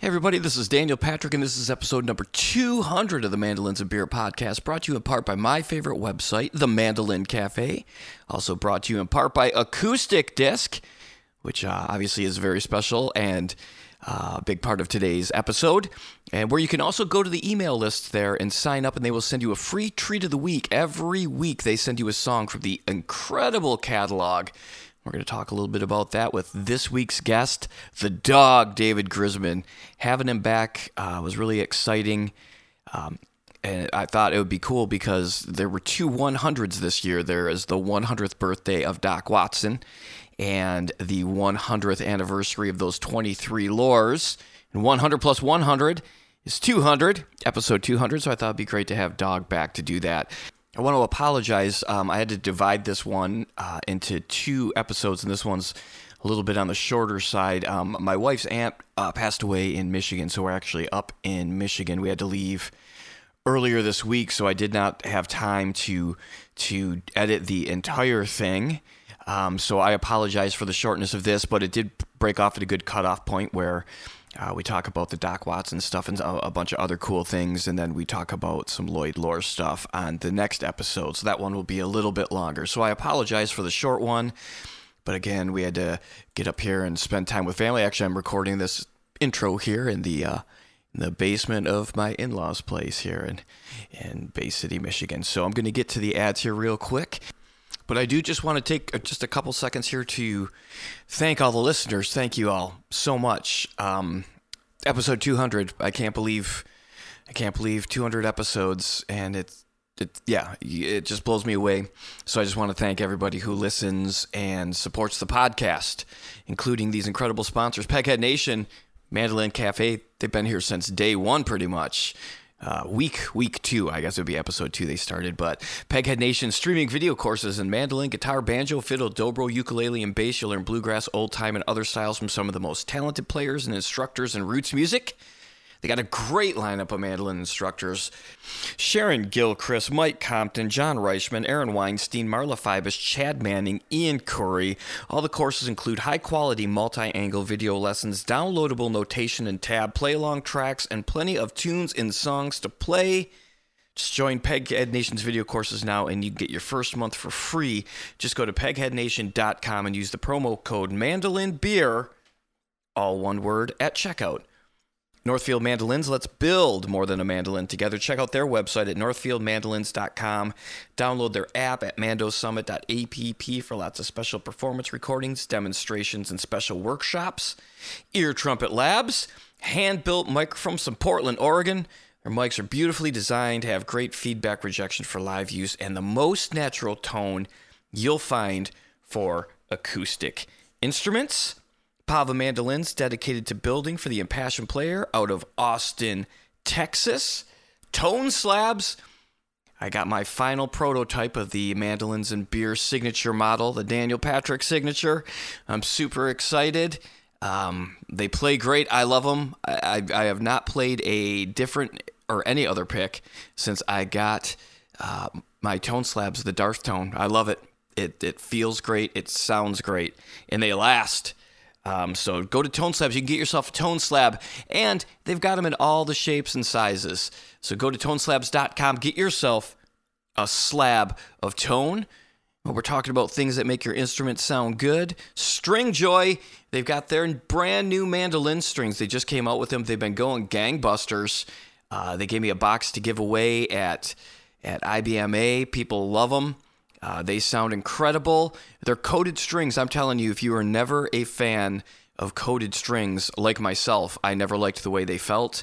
Hey everybody, this is Daniel Patrick, and this is episode number 200 of the Mandolins and Beer podcast, brought to you in part by my favorite website, The Mandolin Cafe. Also brought to you in part by Acoustic Disc, which uh, obviously is very special and uh, a big part of today's episode. And where you can also go to the email list there and sign up, and they will send you a free treat of the week. Every week, they send you a song from the incredible catalog we're going to talk a little bit about that with this week's guest, the dawg, David Grisman. Having him back uh, was really exciting. Um, and I thought it would be cool because there were two 100s this year. There is the 100th birthday of Doc Watson and the 100th anniversary of those 23 Loars. And 100 plus 100 is 200, episode 200. So I thought it'd be great to have Dawg back to do that. I want to apologize. Um, I had to divide this one uh, into two episodes, and this one's a little bit on the shorter side. Um, my wife's aunt uh, passed away in Michigan, so we're actually up in Michigan. We had to leave earlier this week, so I did not have time to to edit the entire thing. Um, so I apologize for the shortness of this, but it did break off at a good cutoff point where uh, we talk about the Doc Watson stuff and a, a, bunch of other cool things, and then we talk about some Lloyd Loar stuff on the next episode. So that one will be a little bit longer. So I apologize for the short one, but again, we had to get up here and spend time with family. Actually, I'm recording this intro here in the uh, in the basement of my in-laws' place here in in Bay City, Michigan. So I'm going to get to the ads here real quick. But I do just want to take uh, just a couple seconds here to thank all the listeners. Thank you all so much. Um, episode 200. I can't believe, I can't believe 200 episodes, and it's it, yeah, it just blows me away. So I just want to thank everybody who listens and supports the podcast, including these incredible sponsors Peghead Nation, Mandolin Cafe. They've been here since day one, pretty much uh, week week two i guess it would be episode two they started but peghead nation streaming video courses in mandolin guitar banjo fiddle dobro ukulele and bass. You'll learn bluegrass old time and other styles from some of the most talented players and instructors in roots music they got a great lineup of mandolin instructors Sharon Gilchrist, Mike Compton, John Reichman, Aaron Weinstein, Marla Fibish, Chad Manning, Ian Curry. All the courses include high quality multi angle video lessons, downloadable notation and tab, play along tracks, and plenty of tunes and songs to play. Just join Peghead Nation's video courses now and you get your first month for free. Just go to pegheadnation.com and use the promo code Mandolin Beer, all one word, at checkout. Northfield Mandolins, let's build more than a mandolin together. Check out their website at northfieldmandolins.com. Download their app at mandosummit.app for lots of special performance recordings, demonstrations, and special workshops. Ear Trumpet Labs, hand built microphones from Portland, Oregon. Their mics are beautifully designed, to have great feedback rejection for live use, and the most natural tone you'll find for acoustic instruments. Pava Mandolins, dedicated to building for the impassioned player out of Austin, Texas. Tone slabs. I got my final prototype of the Mandolins and Beer signature model, the Daniel Patrick signature. I'm super excited. Um, they play great. I love them. I, I, I, have not played a different or any other pick since I got uh, my tone slabs, the Darth tone. I love it. It, it feels great. It sounds great. And they last. Um, so go to Tone Slabs. You can get yourself a Tone Slab, and they've got them in all the shapes and sizes. So go to toneslabs.com. Get yourself a slab of tone. we're talking about things that make your instrument sound good. Stringjoy, they've got their brand new mandolin strings. They just came out with them. They've been going gangbusters. Uh, they gave me a box to give away at at IBMA. People love them. Uh, they sound incredible. They're coated strings. I'm telling you, if you are never a fan of coated strings like myself, I never liked the way they felt.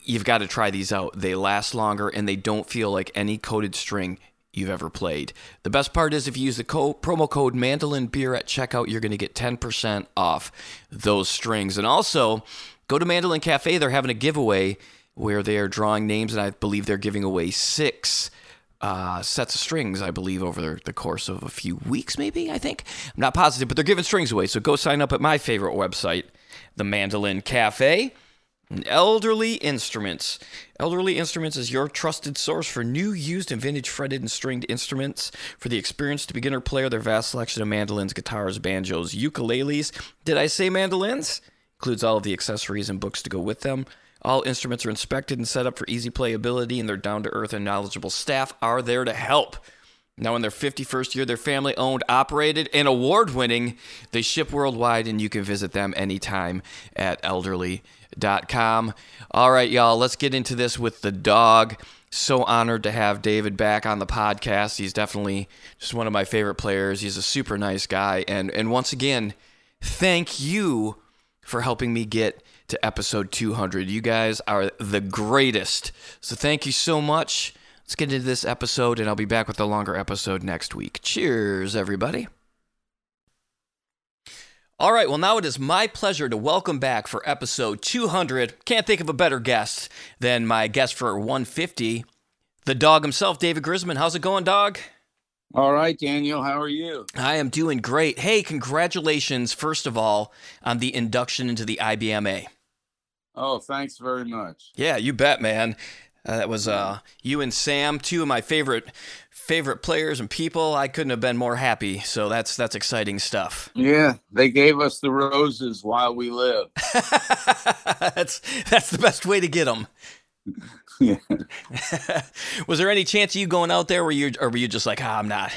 You've got to try these out. They last longer and they don't feel like any coated string you've ever played. The best part is if you use the co- promo code Mandolin Beer at checkout, you're going to get 10% off those strings. And also, go to Mandolin Cafe. They're having a giveaway where they are drawing names, and I believe they're giving away six uh, sets of strings, I believe, over the course of a few weeks, maybe, I think. I'm not positive, but they're giving strings away. So go sign up at my favorite website, the Mandolin Cafe. Elderly Instruments. Elderly Instruments is your trusted source for new, used, and vintage fretted and stringed instruments. For the experienced beginner player, their vast selection of mandolins, guitars, banjos, ukuleles. Did I say mandolins? includes all of the accessories and books to go with them. All instruments are inspected and set up for easy playability, and their down to earth and knowledgeable staff are there to help. Now, in their 51st year, they're family owned, operated, and award winning. They ship worldwide, and you can visit them anytime at elderly.com. All right, y'all, let's get into this with the dawg. So honored to have David back on the podcast. He's definitely just one of my favorite players. He's a super nice guy. And, and once again, thank you for helping me get to episode 200. You guys are the greatest. So thank you so much. Let's get into this episode, and I'll be back with a longer episode next week. Cheers, everybody. All right, well, now it is my pleasure to welcome back for episode 200. Can't think of a better guest than my guest for 150, the dawg himself, David Grisman. How's it going, dawg? All right, Daniel, how are you? I am doing great. Hey, congratulations, first of all, on the induction into the IBMA. Oh, thanks very much. Yeah, you bet, man. Uh, that was uh, you and Sam, two of my favorite favorite players and people. I couldn't have been more happy. So that's that's exciting stuff. Yeah, they gave us the roses while we live. that's that's the best way to get them. yeah. was there any chance of you going out there where you or were you just like, oh, I'm not,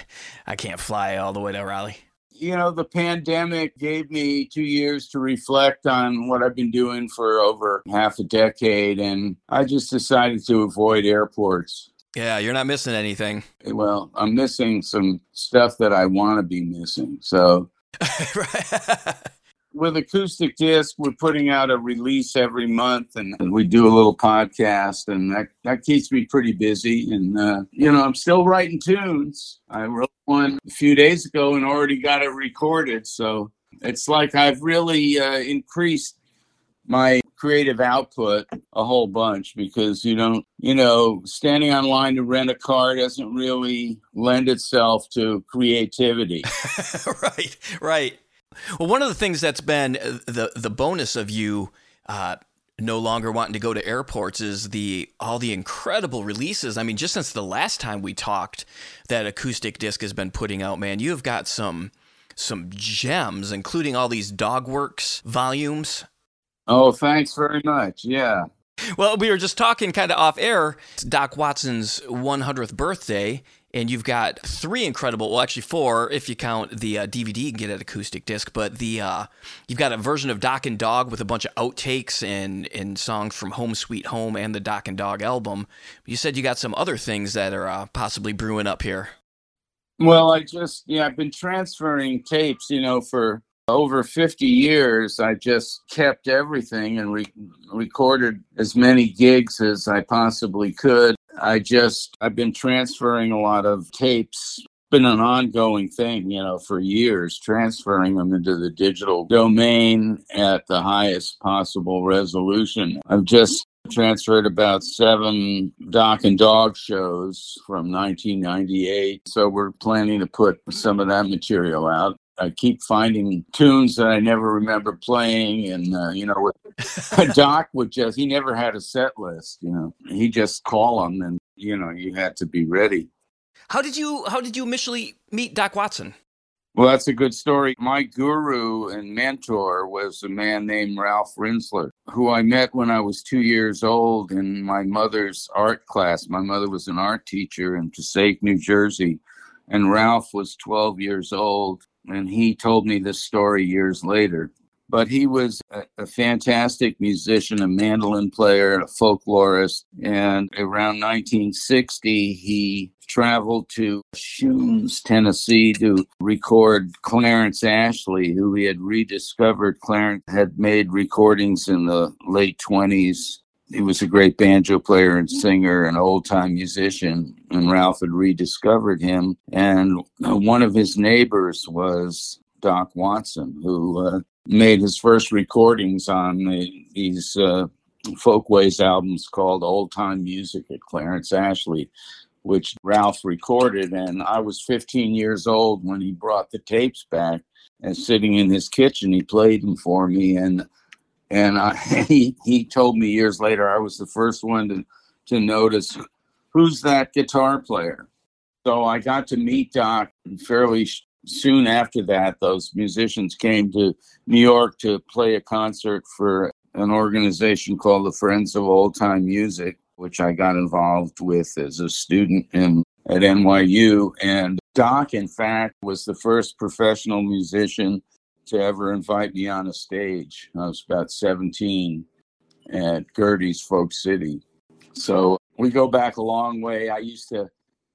I can't fly all the way to Raleigh? You know, the pandemic gave me two years to reflect on what I've been doing for over half a decade, and I just decided to avoid airports. Yeah, you're not missing anything. Eh, well, I'm missing some stuff that I want to be missing. So, with acoustic disc we're putting out a release every month and we do a little podcast and that, that keeps me pretty busy. And uh, you know i'm still writing tunes. I wrote one a few days ago and already got it recorded. So it's like i've really uh, increased my creative output a whole bunch because you don't you know standing online to rent a car doesn't really lend itself to creativity. Right right well, one of the things that's been uh, the the bonus of you uh, no longer wanting to go to airports is the all the incredible releases. I mean, just since the last time we talked, that acoustic disc has been putting out. Man, you have got some some gems, including all these Dogworks volumes. Oh, thanks very much. Yeah. Well, we were just talking kind of off air. It's Doc Watson's 100th birthday, and you've got three incredible well actually four if you count the uh, dvd you can get an acoustic disc but the uh, you've got a version of doc and dawg with a bunch of outtakes and and songs from home sweet home and the doc and dawg album. You said you got some other things that are uh, possibly brewing up here. Well i just yeah i've been transferring tapes you know for over 50 years. I just kept everything and re- recorded as many gigs as i possibly could I just I've been transferring a lot of tapes. Been an ongoing thing, you know, for years, transferring them into the digital domain at the highest possible resolution. I've just transferred about seven Doc and Dawg shows from 1998. So we're planning to put some of that material out. I keep finding tunes that I never remember playing, and uh, you know, Doc would just he never had a set list. You know, he just call them, and you know, you had to be ready. How did you How did you initially meet Doc Watson? Well, that's a good story. My guru and mentor was a man named Ralph Rinzler, who I met when I was two years old in my mother's art class. My mother was an art teacher in Passaic, New Jersey, and Ralph was 12 years old and he told me this story years later. But he was a, a, fantastic musician, a mandolin player, a folklorist. And around 1960, he traveled to Shouns, Tennessee to record Clarence Ashley, who he had rediscovered. Clarence had made recordings in the late 20s he was a great banjo player and singer and old time musician. And Ralph had rediscovered him. And one of his neighbors was Doc Watson, who uh, made his first recordings on the, these uh, folkways albums called Old Time Music at Clarence Ashley, which Ralph recorded. And I was 15 years old when he brought the tapes back. And sitting in his kitchen, he played them for me. And and I, he he told me years later I was the first one to to notice who's that guitar player. So I got to meet Doc fairly soon after that, those musicians came to New York to play a concert for an organization called the Friends of Old Time Music, which I got involved with as a student in at NYU. And Doc, in fact, was the first professional musician to ever invite me on a stage. I was about 17 at Gerde's Folk City. So we go back a long way. I used to,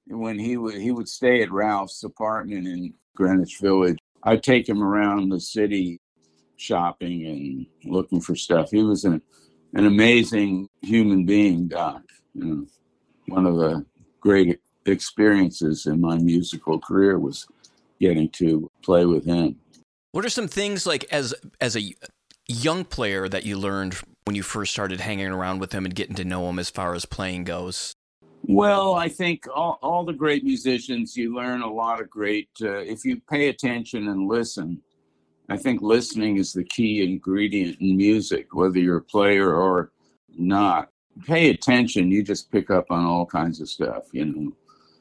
when he would he would stay at Ralph's apartment in Greenwich Village. I'd take him around the city shopping and looking for stuff. He was an an amazing human being, Doc. You know, one of the great experiences in my musical career was getting to play with him. What are some things like as as a young player that you learned when you first started hanging around with him and getting to know him as far as playing goes? Well, I think all, all the great musicians, you learn a lot of great, uh, if you pay attention and listen. I think listening is the key ingredient in music, whether you're a player or not. Pay attention, you just pick up on all kinds of stuff, you know.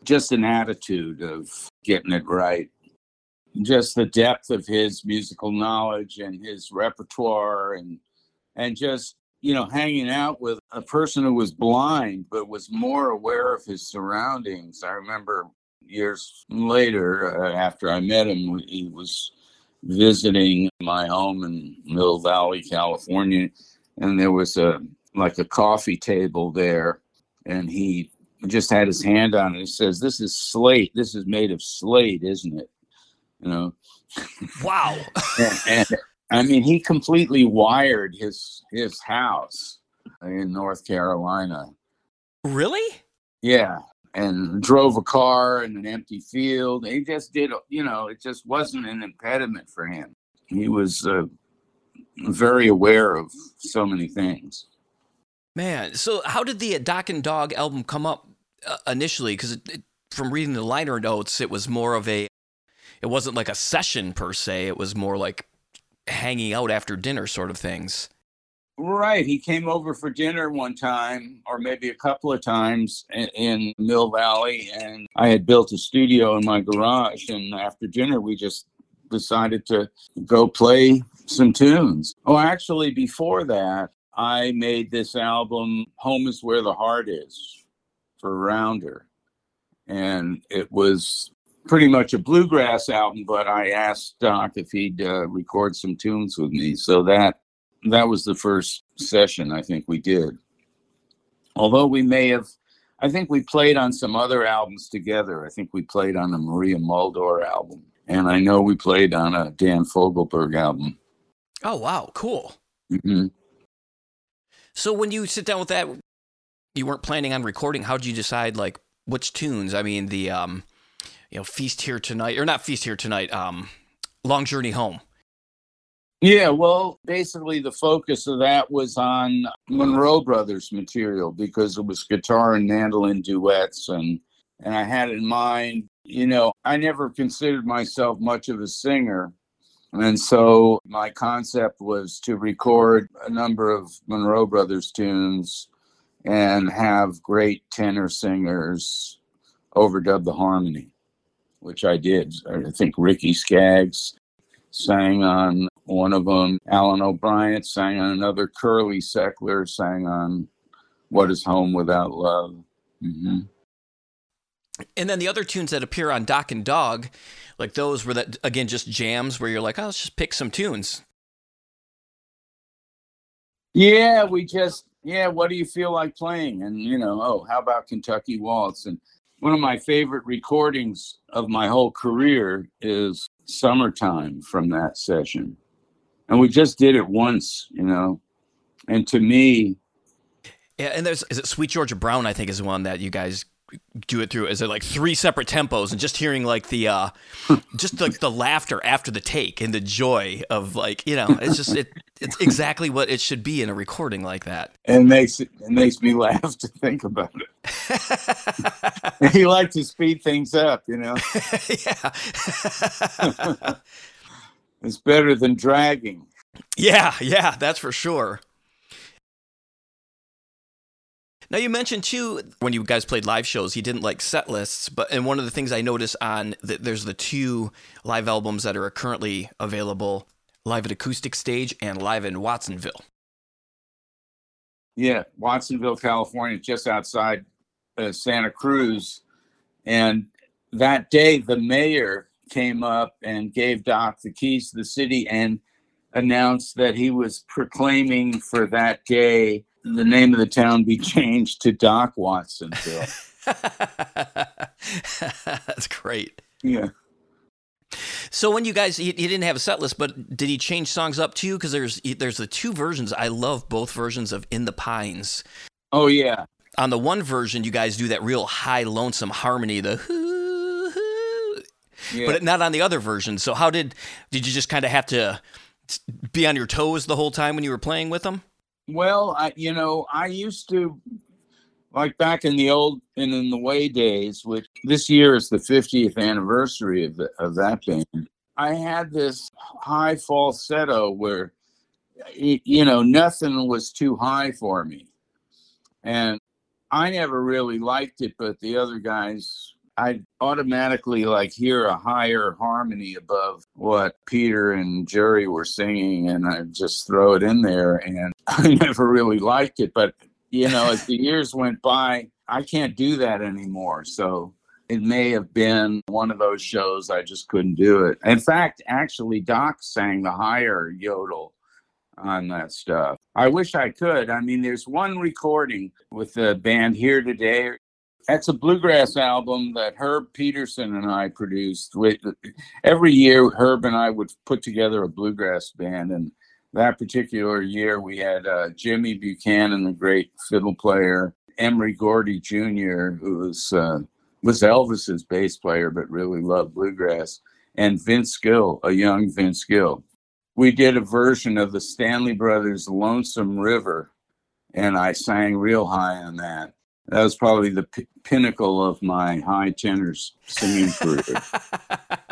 Just an attitude of getting it right just the depth of his musical knowledge and his repertoire and and just you know hanging out with a person who was blind but was more aware of his surroundings. I remember years later uh, after i met him he was visiting my home in mill valley california and there was a like a coffee table there and he just had his hand on it. He says this is slate. This is made of slate isn't it you know. Wow. and, and, I mean, he completely wired his his house in North Carolina. Really? Yeah, and drove a car in an empty field. He just did, you know, it just wasn't an impediment for him. He was uh, very aware of so many things. Man, so how did the Doc and Dawg album come up uh, initially? Because from reading the liner notes, it was more of a it wasn't like a session per se. It was more like hanging out after dinner sort of things. Right. He came over for dinner one time, or maybe a couple of times in, Mill Valley, and I had built a studio in my garage. And after dinner, we just decided to go play some tunes. Oh, actually, before that, I made this album, Home is Where the Heart Is, for Rounder. And it was pretty much a bluegrass album, but I asked Doc if he'd uh, record some tunes with me. So that that was the first session I think we did. Although we may have, I think we played on some other albums together. I think we played on a Maria Muldaur album, and I know we played on a Dan Fogelberg album. Oh wow, cool. Mm-hmm. So when you sit down with that, you weren't planning on recording. How did you decide like which tunes? I mean the um you know, Feast Here Tonight, or not Feast Here Tonight, um, Long Journey Home. Yeah, well, basically the focus of that was on Monroe Brothers material because it was guitar and mandolin duets and and I had in mind, you know, I never considered myself much of a singer. And so my concept was to record a number of Monroe Brothers tunes and have great tenor singers overdub the harmony which I did. I think Ricky Skaggs sang on one of them. Alan O'Bryant sang on another. Curly Seckler sang on What is Home Without Love. Mm-hmm. And then the other tunes that appear on Doc and Dawg, like those were that again just jams where you're like, oh, let's just pick some tunes. Yeah, we just yeah. What do you feel like playing? And you know, oh, how about Kentucky Waltz? And one of my favorite recordings of my whole career is Summertime from that session. And we just did it once, you know. And to me, yeah, and there's is it Sweet Georgia Brown? I think is one that you guys do it through. Is it like three separate tempos and just hearing like the uh, just like the, the laughter after the take and the joy of like you know it's just it it's exactly what it should be in a recording like that. And makes it, it makes me laugh to think about it. he liked to speed things up, you know. yeah. it's better than dragging. Yeah, yeah, that's for sure. Now you mentioned too when you guys played live shows, he didn't like set lists, but and one of the things I noticed on the, there's the two live albums that are currently available, live at Acoustic Stage and live in Watsonville. Yeah, Watsonville, California, just outside uh, Santa Cruz, and that day the mayor came up and gave Doc the keys to the city and announced that he was proclaiming for that day the name of the town be changed to Doc Watsonville. That's great. Yeah. So when you guys, he, he, didn't have a set list, but did he change songs up to you? Because there's there's the two versions. I love both versions of "In the Pines." Oh yeah. On the one version, you guys do that real high, lonesome harmony, the hoo, hoo, yeah. but not on the other version. So how did did you just kind of have to be on your toes the whole time when you were playing with them? Well, I you know I used to like back in the old and in the way days, which this year is the 50th anniversary of the, of that band. I had this high falsetto where you know nothing was too high for me, and I never really liked it, but the other guys I automatically like hear a higher harmony above what Peter and Jerry were singing, and I just throw it in there. And I never really liked it, but you know, as the years went by, I can't do that anymore. So it may have been one of those shows I just couldn't do it. In fact, actually, Doc sang the higher yodel on that stuff. I wish I could. I mean, there's one recording with the band here today. That's a bluegrass album that Herb Pedersen and I produced. Every year, Herb and I would put together a bluegrass band, and that particular year we had uh, Jimmy Buchanan, the great fiddle player, Emory Gordy Jr., who was uh, was Elvis's bass player, but really loved bluegrass, and Vince Gill, a young Vince Gill. We did a version of the Stanley Brothers' "Lonesome River," and I sang real high on that that was probably the p- pinnacle of my high tenors singing career.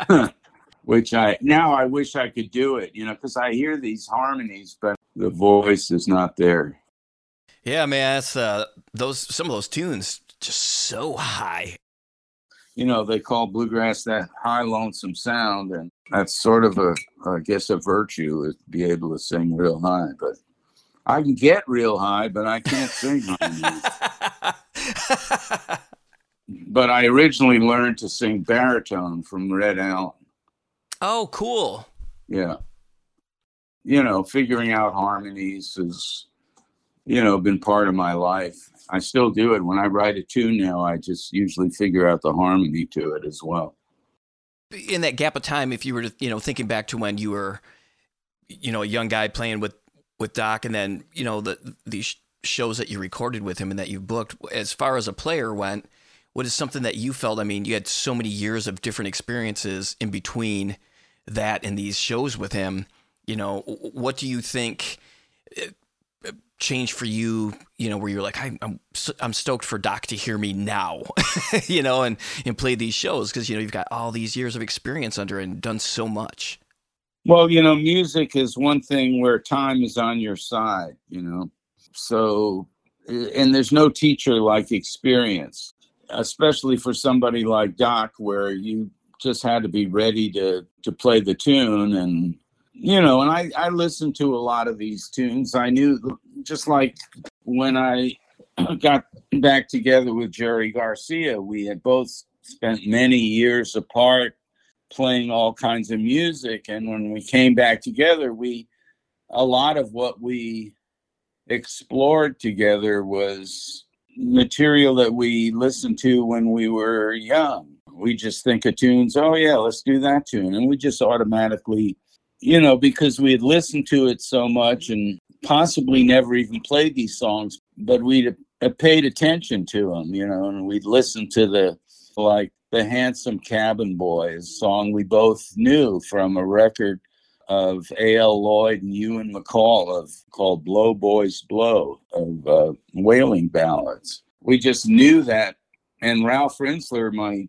Which I now I wish I could do it, you know, because I hear these harmonies, but the voice is not there. Yeah, man, it's uh, those some of those tunes just so high. You know, they call bluegrass that high lonesome sound, and that's sort of a, I guess, a virtue is to be able to sing real high. But I can get real high, but I can't sing high. but I originally learned to sing baritone from Red Allen. Oh, cool. Yeah. You know, figuring out harmonies has, you know, been part of my life. I still do it. When I write a tune now, I just usually figure out the harmony to it as well. In that gap of time, if you were to, you know, thinking back to when you were, you know, a young guy playing with with Doc, and then you know the these shows that you recorded with him and that you booked, as far as a player went, what is something that you felt? I mean, you had so many years of different experiences in between that and these shows with him. You know, what do you think eh, changed for you? You know, where you're like, I'm I'm, I'm stoked for Doc to hear me now, you know, and and play these shows because you know you've got all these years of experience under and done so much. Well, you know, music is one thing where time is on your side. You know, so, and there's no teacher like experience, especially for somebody like Doc, where you just had to be ready to to play the tune and you know and i i listened to a lot of these tunes i knew just like when i got back together with jerry garcia we had both spent many years apart playing all kinds of music and when we came back together we a lot of what we explored together was material that we listened to when we were young. We just think of tunes, oh, yeah, let's do that tune. And we just automatically, you know, because we had listened to it so much and possibly never even played these songs, but we'd paid attention to them, you know, and we'd listened to the, like, the Handsome Cabin Boys song we both knew from a record of A.L. Lloyd and Ewan MacColl of called Blow Boys Blow of uh, whaling ballads. We just knew that, and Ralph Rinzler, my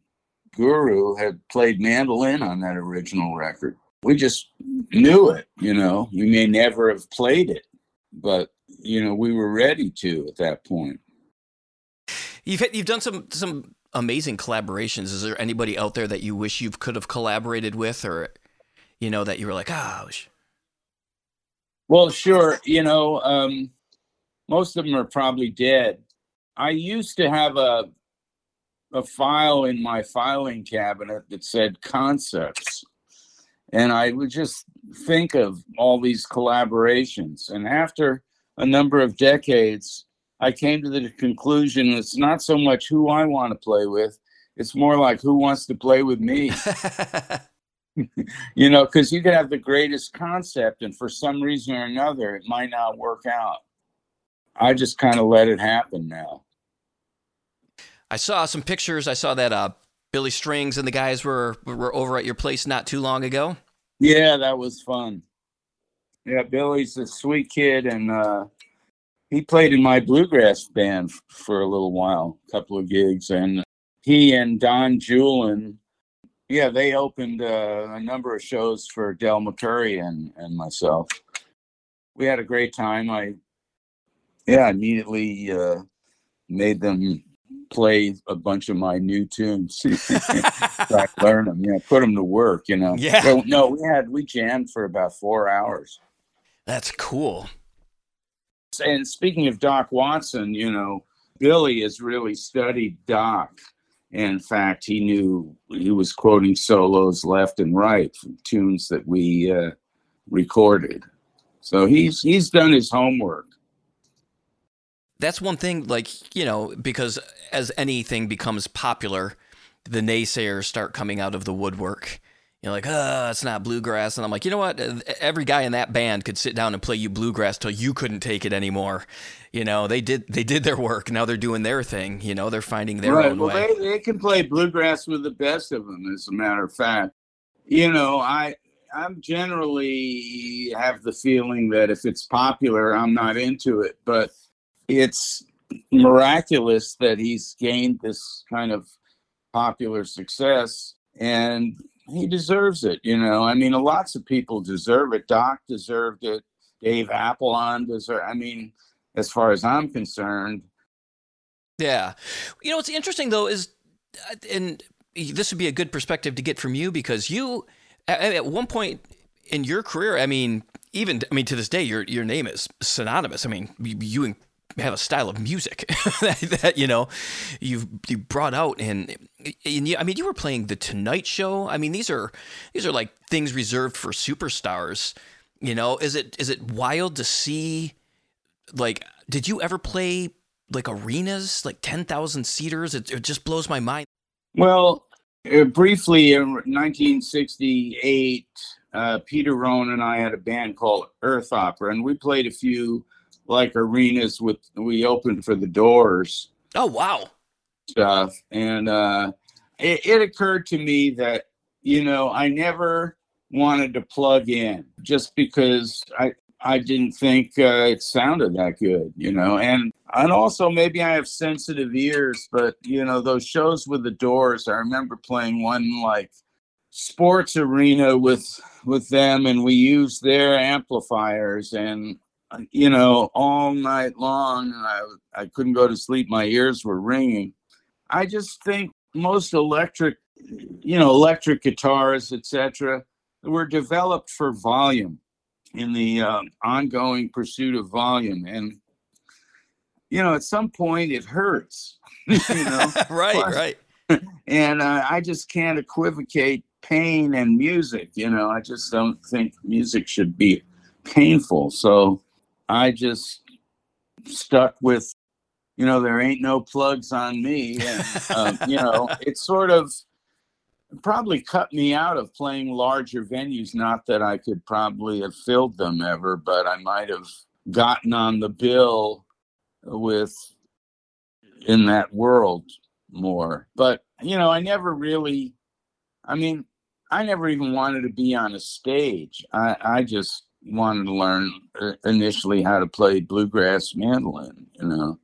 guru, had played mandolin on that original record. We just knew it, you know. We may never have played it, but you know we were ready to at that point. You've you've done some some amazing collaborations. Is there anybody out there that you wish you could have collaborated with, or you know that you were like, ah, oh, well, sure. You know, um, most of them are probably dead. I used to have a a file in my filing cabinet that said concepts, and I would just think of all these collaborations. And after a number of decades, I came to the conclusion it's not so much who I want to play with, it's more like who wants to play with me. you know, because you could have the greatest concept, and for some reason or another, it might not work out. I just kind of let it happen now. I saw some pictures. I saw that uh, Billy Strings and the guys were were over at your place not too long ago. Yeah, that was fun. Yeah, Billy's a sweet kid, and uh, he played in my bluegrass band f- for a little while, a couple of gigs, and he and Don Julin yeah, they opened uh, a number of shows for Del McCoury and, and myself. We had a great time. I, yeah, immediately uh, made them play a bunch of my new tunes. I learn them, yeah, put them to work, you know. Yeah. Well, no, we had we jammed for about four hours. That's cool. And speaking of Doc Watson, you know, Billy has really studied Doc in fact, he knew he was quoting solos left and right from tunes that we uh, recorded. So he's he's done his homework. That's one thing, like you know, because as anything becomes popular, the naysayers start coming out of the woodwork. You're like, oh, it's not bluegrass. And I'm like, you know what? Uh, every guy in that band could sit down and play you bluegrass till you couldn't take it anymore. You know, they did they did their work. Now they're doing their thing. You know, they're finding their right. own well, way. They, they can play bluegrass with the best of them, as a matter of fact. You know, I I'm generally have the feeling that if it's popular, I'm not into it. But it's miraculous that he's gained this kind of popular success. And he deserves it. You know, I mean, lots of people deserve it. Doc deserved it. Dave Apollon deserved. I mean, as far as I'm concerned. Yeah, you know what's interesting though is, uh, and this would be a good perspective to get from you because you, at one point in your career, I mean, even I mean to this day, your your name is synonymous. I mean, you have a style of music that, that, you know you've you brought out and, and I mean you were playing the Tonight Show. I mean these are these are like things reserved for superstars. You know, is it is it wild to see? Like, did you ever play like arenas, like ten thousand seaters? It, it just blows my mind. Well, uh, briefly in 1968, uh, Peter Rowan and I had a band called Earth Opera, and we played a few like arenas with we opened for the doors. Oh wow. Stuff. And uh it, it occurred to me that, you know, I never wanted to plug in just because I I didn't think uh, it sounded that good, you know. And and also maybe I have sensitive ears, but you know those shows with the Doors. I remember playing one like sports arena with with them, and we used their amplifiers, and you know, all night long. I, I couldn't go to sleep. My ears were ringing. I just think most electric, you know, electric guitars, etc., were developed for volume in the uh, ongoing pursuit of volume. And, you know, at some point it hurts, you know. right, right. And uh, I just can't equivocate pain and music. You know, I just don't think music should be painful. So, I just stuck with, you know, there ain't no plugs on me. And, um, you know, it sort of probably cut me out of playing larger venues. Not that I could probably have filled them ever, but I might have gotten on the bill with in that world more. But, you know, I never really, I mean, I never even wanted to be on a stage. I, I just wanted to learn uh, initially how to play bluegrass mandolin, you know.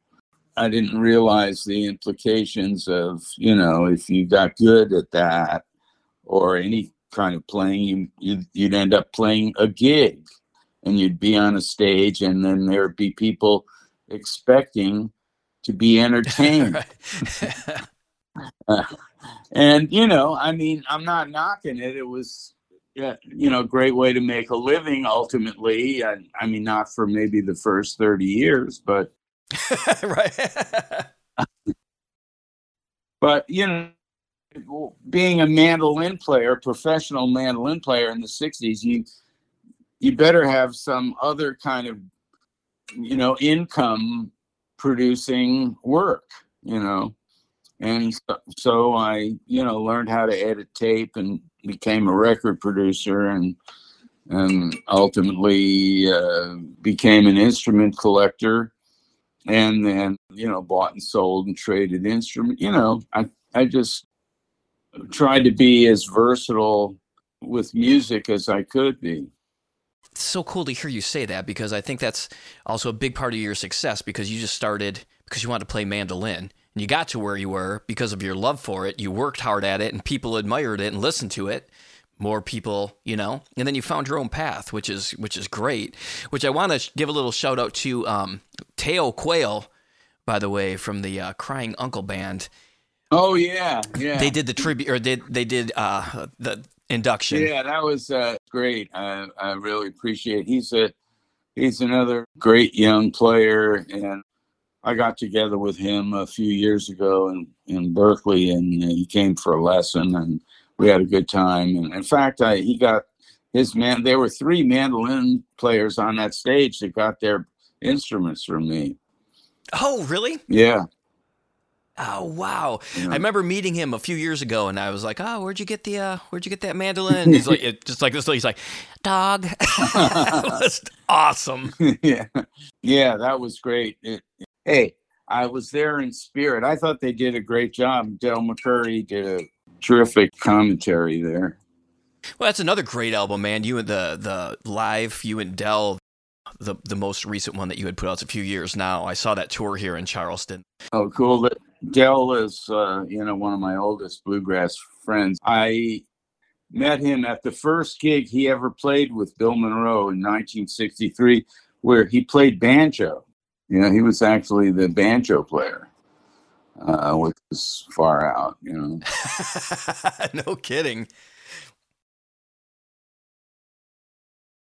I didn't realize the implications of, you know, if you got good at that or any kind of playing, you, you'd, you'd end up playing a gig and you'd be on a stage and then there'd be people expecting to be entertained. uh, and you know, I mean, I'm not knocking it. It was, yeah, you know, great way to make a living. Ultimately, I, I mean, not for maybe the first thirty years, but right. but you know, being a mandolin player, professional mandolin player in the '60s, you you better have some other kind of you know income producing work you know and so, so i you know learned how to edit tape and became a record producer and and ultimately uh, became an instrument collector. And then you know bought and sold and traded instrument you know i i just tried to be as versatile with music as i could be. It's so cool to hear you say that because I think that's also a big part of your success because you just started because you wanted to play mandolin. and you got to where you were because of your love for it. You worked hard at it and people admired it and listened to it. More people, you know, and then you found your own path, which is which is great. Which I want to give a little shout out to um, Teo Quayle, by the way, from the uh, Crying Uncle Band. Oh yeah, yeah. They did the tribute, or did they did uh, the induction. Yeah, that was uh, great. I, I really appreciate. He's a he's another great young player, and I got together with him a few years ago in in Berkeley, and he came for a lesson, and we had a good time. And in fact, I he got his man. There were three mandolin players on that stage that got their instruments from me. Oh, really? Yeah. Oh wow! Yeah. I remember meeting him a few years ago, and I was like, "Oh, where'd you get the uh, where'd you get that mandolin?" He's like, it, "Just like this." He's like, "Dawg." that was awesome. Yeah, yeah, that was great. It, hey, I was there in spirit. I thought they did a great job. Del McCoury did a terrific commentary there. Well, that's another great album, man. You and the the live, you and Del, the the most recent one that you had put out a few years now. I saw that tour here in Charleston. Oh, cool! Del is, uh, you know, one of my oldest bluegrass friends. I met him at the first gig he ever played with Bill Monroe in 1963, where he played banjo. You know, he was actually the banjo player, uh, which is far out. You know. no kidding.